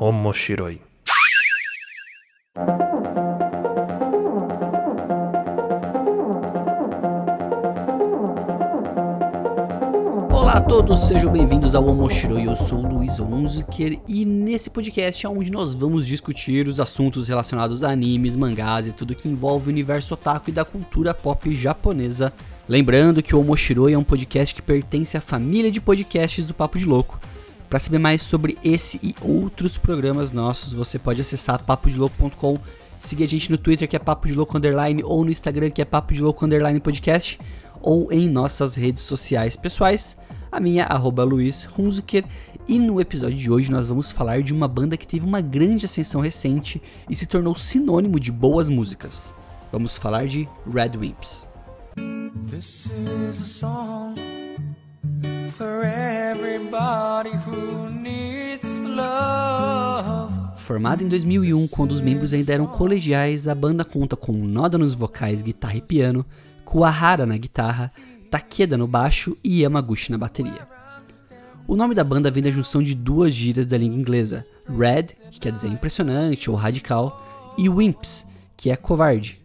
Omoshiroi. Olá a todos, sejam bem-vindos ao Omoshiroi. Eu sou Luiz Onzuker e nesse podcast é onde nós vamos discutir os assuntos relacionados a animes, mangás e tudo que envolve o universo otaku e da cultura pop japonesa. Lembrando que o Omoshiroi é um podcast que pertence à família de podcasts do Papo de Louco. Para saber mais sobre esse e outros programas nossos, você pode acessar papodelouco.com, seguir a gente no Twitter que é Papo de Louco Underline ou no Instagram que é Papo de Louco Underline Podcast ou em nossas redes sociais pessoais, a minha arroba Luiz Hunzuker e no episódio de hoje nós vamos falar de uma banda que teve uma grande ascensão recente e se tornou sinônimo de boas músicas. Vamos falar de Red Wimps. This is a song everybody who needs love. Formada em 2001, quando os membros ainda eram colegiais, a banda conta com Noda nos vocais, guitarra e piano, Kuahara na guitarra, Takeda no baixo e Yamaguchi na bateria. O nome da banda vem da junção de duas gírias da língua inglesa, Red, que quer dizer impressionante ou radical, e Wimps, que é covarde.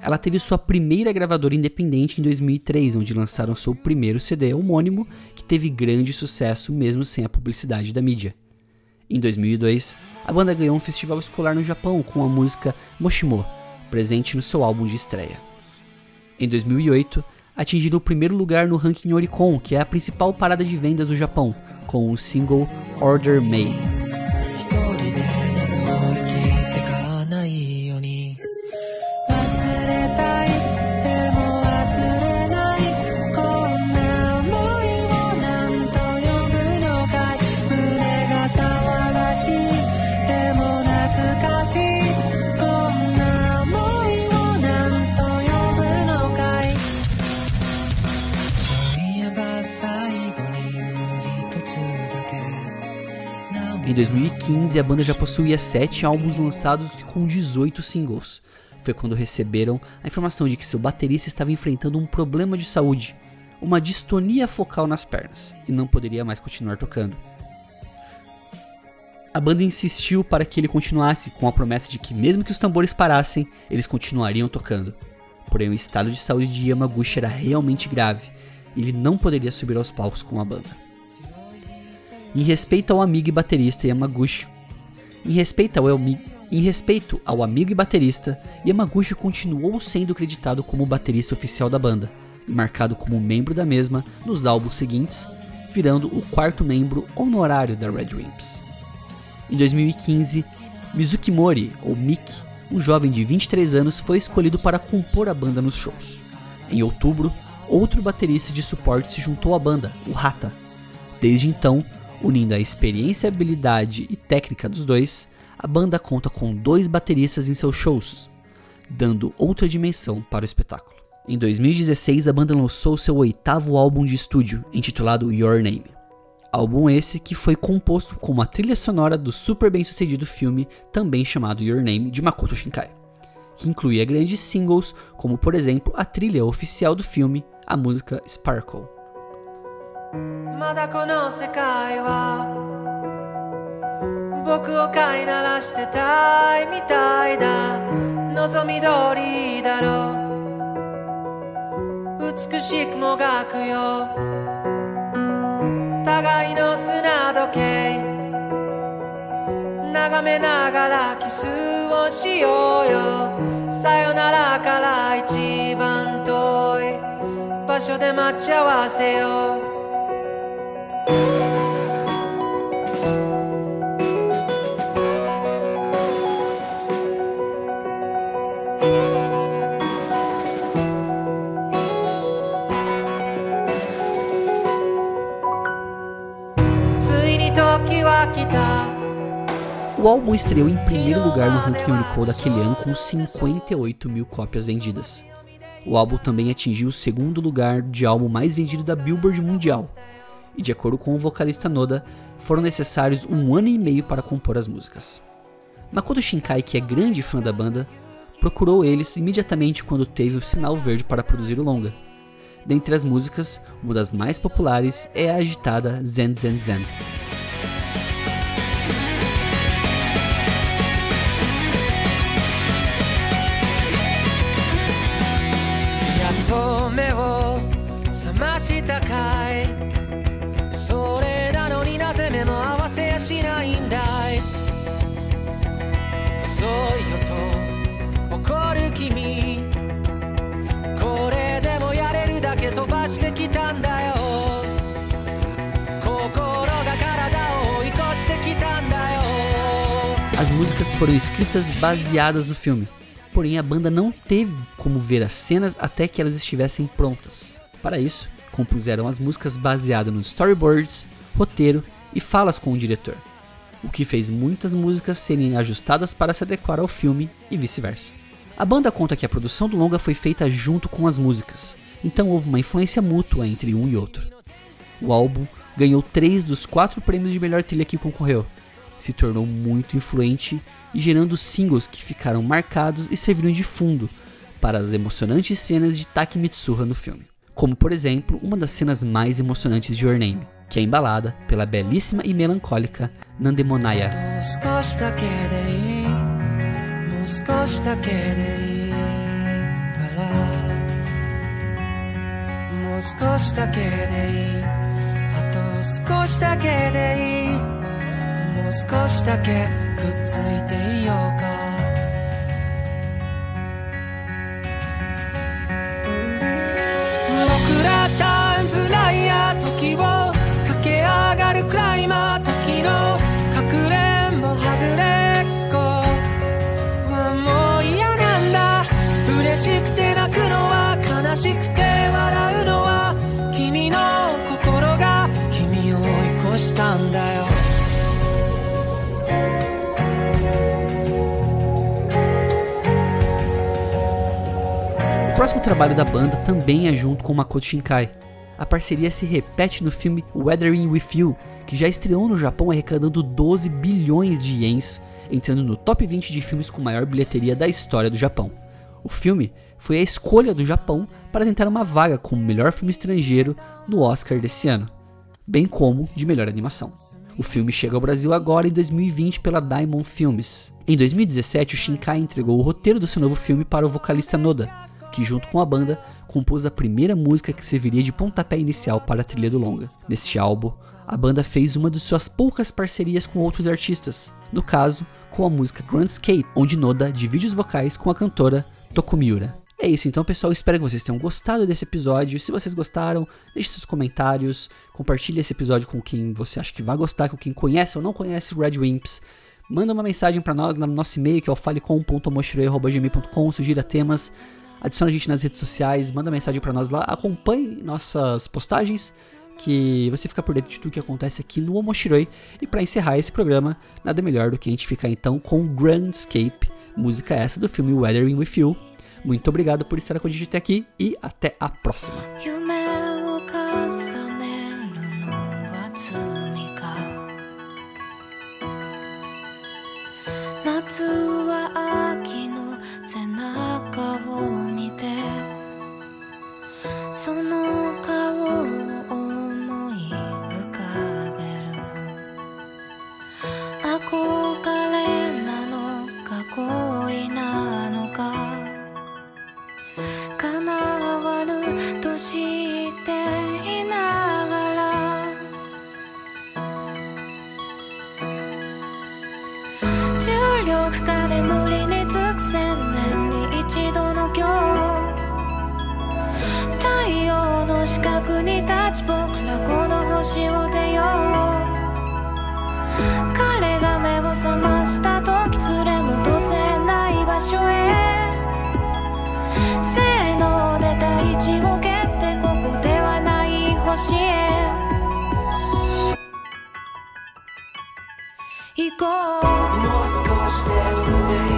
Ela teve sua primeira gravadora independente em 2003, onde lançaram seu primeiro CD homônimo, teve grande sucesso mesmo sem a publicidade da mídia. Em 2002, a banda ganhou um festival escolar no Japão com a música Moshimo, presente no seu álbum de estreia. Em 2008, atingiram o primeiro lugar no ranking Oricon, que é a principal parada de vendas do Japão, com o single Order Made. Em 2015, a banda já possuía 7 álbuns lançados com 18 singles. Foi quando receberam a informação de que seu baterista estava enfrentando um problema de saúde, uma distonia focal nas pernas, e não poderia mais continuar tocando. A banda insistiu para que ele continuasse com a promessa de que, mesmo que os tambores parassem, eles continuariam tocando. Porém, o estado de saúde de Yamaguchi era realmente grave e ele não poderia subir aos palcos com a banda. Em respeito ao amigo e baterista Yamaguchi, em respeito ao, ami- em respeito ao amigo e baterista, Yamaguchi continuou sendo creditado como baterista oficial da banda, e marcado como membro da mesma nos álbuns seguintes, virando o quarto membro honorário da Red Wimps. Em 2015, Mizuki Mori, ou Miki, um jovem de 23 anos, foi escolhido para compor a banda nos shows. Em outubro, outro baterista de suporte se juntou à banda, o Hata. Desde então, unindo a experiência, habilidade e técnica dos dois, a banda conta com dois bateristas em seus shows, dando outra dimensão para o espetáculo. Em 2016, a banda lançou seu oitavo álbum de estúdio, intitulado Your Name. Álbum esse que foi composto com uma trilha sonora do super bem sucedido filme também chamado Your Name de Makoto Shinkai, que incluía grandes singles como por exemplo a trilha oficial do filme, a música Sparkle. まだこの世界は僕を飼いならしてたいみたいだ。望み通りだろう。美しくもがくよ。互いの砂時計。眺めながらキスをしようよ。さよならから一番遠い場所で待ち合わせよう。Álbum estreou em primeiro lugar no ranking Oricon daquele ano com 58 mil cópias vendidas. O álbum também atingiu o segundo lugar de álbum mais vendido da Billboard Mundial. E de acordo com o vocalista Noda, foram necessários um ano e meio para compor as músicas. Makoto Shinkai, que é grande fã da banda, procurou eles imediatamente quando teve o sinal verde para produzir o longa. Dentre as músicas, uma das mais populares é a agitada Zen Zen Zen. い。それなのになぜ目も合わせやしないんだい。遅いよと怒る君。これでもやれるだけ飛ばしてきたんだよ。心が体を追い越してきたんだよ。As músicas foram escritas baseadas no filme, porém a banda não teve como ver as cenas até que elas estivessem prontas. Para isso, compuseram as músicas baseadas nos storyboards, roteiro e falas com o diretor, o que fez muitas músicas serem ajustadas para se adequar ao filme e vice-versa. A banda conta que a produção do longa foi feita junto com as músicas, então houve uma influência mútua entre um e outro. O álbum ganhou três dos quatro prêmios de melhor trilha que concorreu, se tornou muito influente e gerando singles que ficaram marcados e serviram de fundo para as emocionantes cenas de Taki no filme. Como por exemplo, uma das cenas mais emocionantes de Your Name, que é embalada pela belíssima e melancólica Nandemonaya. しくて笑うのは君の心が君を追い越したんだよ O próximo trabalho da banda também é junto com Makoto Shinkai. A parceria se repete no filme Weathering With You, que já estreou no Japão arrecadando 12 bilhões de ienes, entrando no top 20 de filmes com maior bilheteria da história do Japão. O filme foi a escolha do Japão para tentar uma vaga como melhor filme estrangeiro no Oscar desse ano, bem como de melhor animação. O filme chega ao Brasil agora em 2020 pela Diamond Filmes. Em 2017, o Shinkai entregou o roteiro do seu novo filme para o vocalista Noda, que junto com a banda compôs a primeira música que serviria de pontapé inicial para a trilha do longa. Neste álbum, a banda fez uma de suas poucas parcerias com outros artistas, no caso, com a música Grandscape, onde Noda divide os vocais com a cantora Tokumiura. É isso então, pessoal. Espero que vocês tenham gostado desse episódio. Se vocês gostaram, deixe seus comentários. Compartilhe esse episódio com quem você acha que vai gostar, com quem conhece ou não conhece Red Wimps. Manda uma mensagem para nós no nosso e-mail, que é o falecom.mochiroi.gmail.com, sugira temas. Adiciona a gente nas redes sociais, manda mensagem para nós lá. Acompanhe nossas postagens, que você fica por dentro de tudo que acontece aqui no Omoshiroi. E para encerrar esse programa, nada melhor do que a gente ficar então com Grandscape, música essa do filme Weathering With You. Muito obrigado por estar com a gente até aqui e até a próxima. そのこう。もう少しで運命の